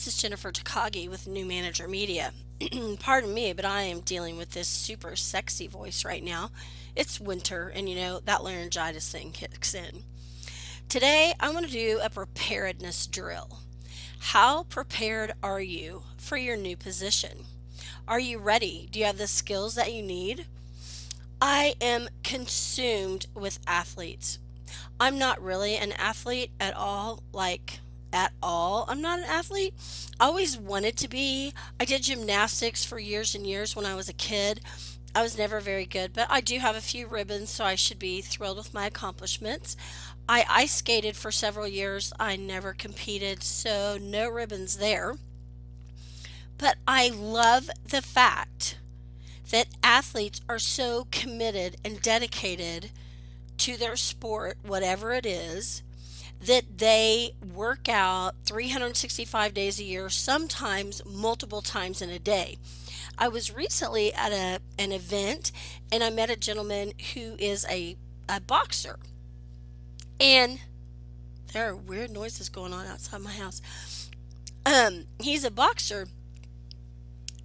This is Jennifer Takagi with New Manager Media. Pardon me, but I am dealing with this super sexy voice right now. It's winter, and you know, that laryngitis thing kicks in. Today, I want to do a preparedness drill. How prepared are you for your new position? Are you ready? Do you have the skills that you need? I am consumed with athletes. I'm not really an athlete at all, like at all. I'm not an athlete. I always wanted to be. I did gymnastics for years and years when I was a kid. I was never very good, but I do have a few ribbons, so I should be thrilled with my accomplishments. I ice skated for several years. I never competed, so no ribbons there. But I love the fact that athletes are so committed and dedicated to their sport, whatever it is, that they work out 365 days a year, sometimes multiple times in a day. I was recently at a, an event and I met a gentleman who is a, a boxer. And there are weird noises going on outside my house. Um, he's a boxer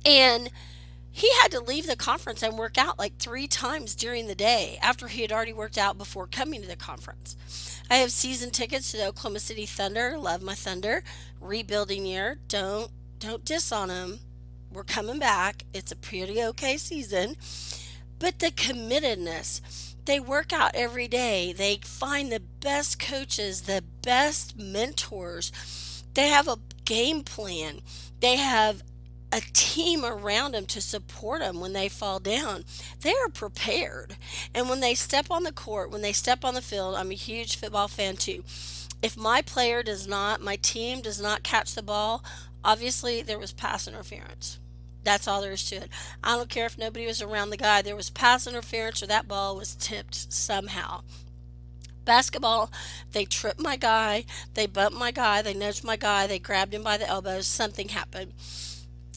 and he had to leave the conference and work out like three times during the day after he had already worked out before coming to the conference. I have season tickets to the Oklahoma City Thunder. Love my Thunder. Rebuilding year. Don't don't diss on them. We're coming back. It's a pretty okay season. But the committedness, they work out every day. They find the best coaches, the best mentors. They have a game plan. They have a team around them to support them when they fall down. They are prepared. And when they step on the court, when they step on the field, I'm a huge football fan too. If my player does not, my team does not catch the ball, obviously there was pass interference. That's all there is to it. I don't care if nobody was around the guy, there was pass interference or that ball was tipped somehow basketball, they tripped my guy, they bumped my guy, they nudged my guy, they grabbed him by the elbows, something happened.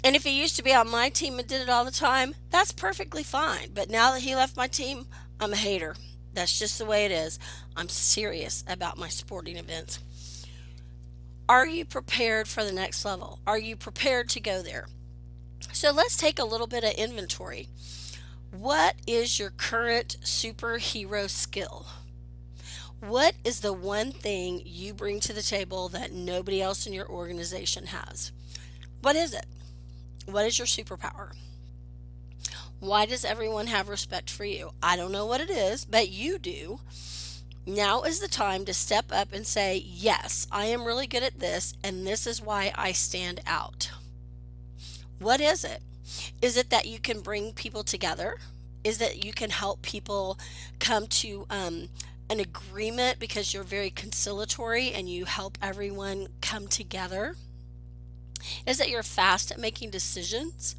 And if he used to be on my team and did it all the time, that's perfectly fine. But now that he left my team, I'm a hater. That's just the way it is. I'm serious about my sporting events. Are you prepared for the next level? Are you prepared to go there? So let's take a little bit of inventory. What is your current superhero skill? What is the one thing you bring to the table that nobody else in your organization has? What is it? What is your superpower? Why does everyone have respect for you? I don't know what it is, but you do. Now is the time to step up and say, Yes, I am really good at this, and this is why I stand out. What is it? Is it that you can bring people together? Is that you can help people come to um, an agreement because you're very conciliatory and you help everyone come together? Is that you're fast at making decisions?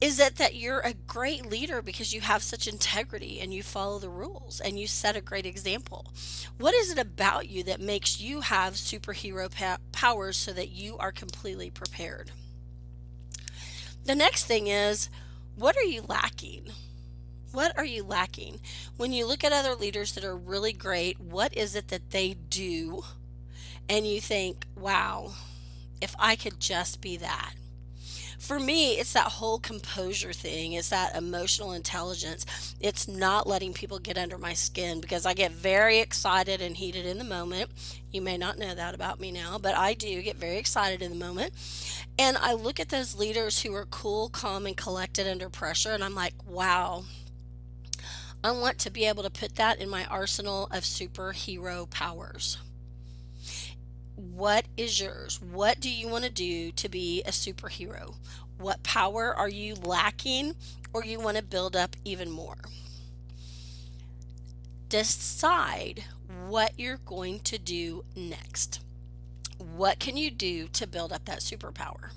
Is it that you're a great leader because you have such integrity and you follow the rules and you set a great example? What is it about you that makes you have superhero pa- powers so that you are completely prepared? The next thing is, what are you lacking? What are you lacking? When you look at other leaders that are really great, what is it that they do? And you think, wow, if I could just be that. For me, it's that whole composure thing, it's that emotional intelligence. It's not letting people get under my skin because I get very excited and heated in the moment. You may not know that about me now, but I do get very excited in the moment. And I look at those leaders who are cool, calm, and collected under pressure, and I'm like, wow, I want to be able to put that in my arsenal of superhero powers. What is yours? What do you want to do to be a superhero? What power are you lacking or you want to build up even more? Decide what you're going to do next. What can you do to build up that superpower?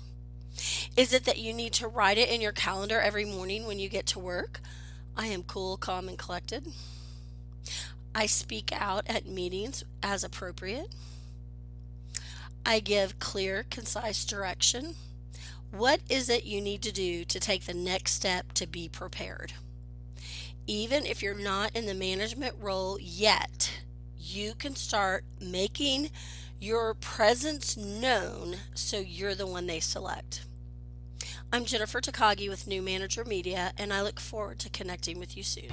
Is it that you need to write it in your calendar every morning when you get to work? I am cool, calm, and collected. I speak out at meetings as appropriate. I give clear, concise direction. What is it you need to do to take the next step to be prepared? Even if you're not in the management role yet, you can start making your presence known so you're the one they select. I'm Jennifer Takagi with New Manager Media, and I look forward to connecting with you soon.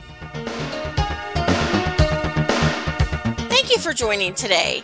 Thank you for joining today.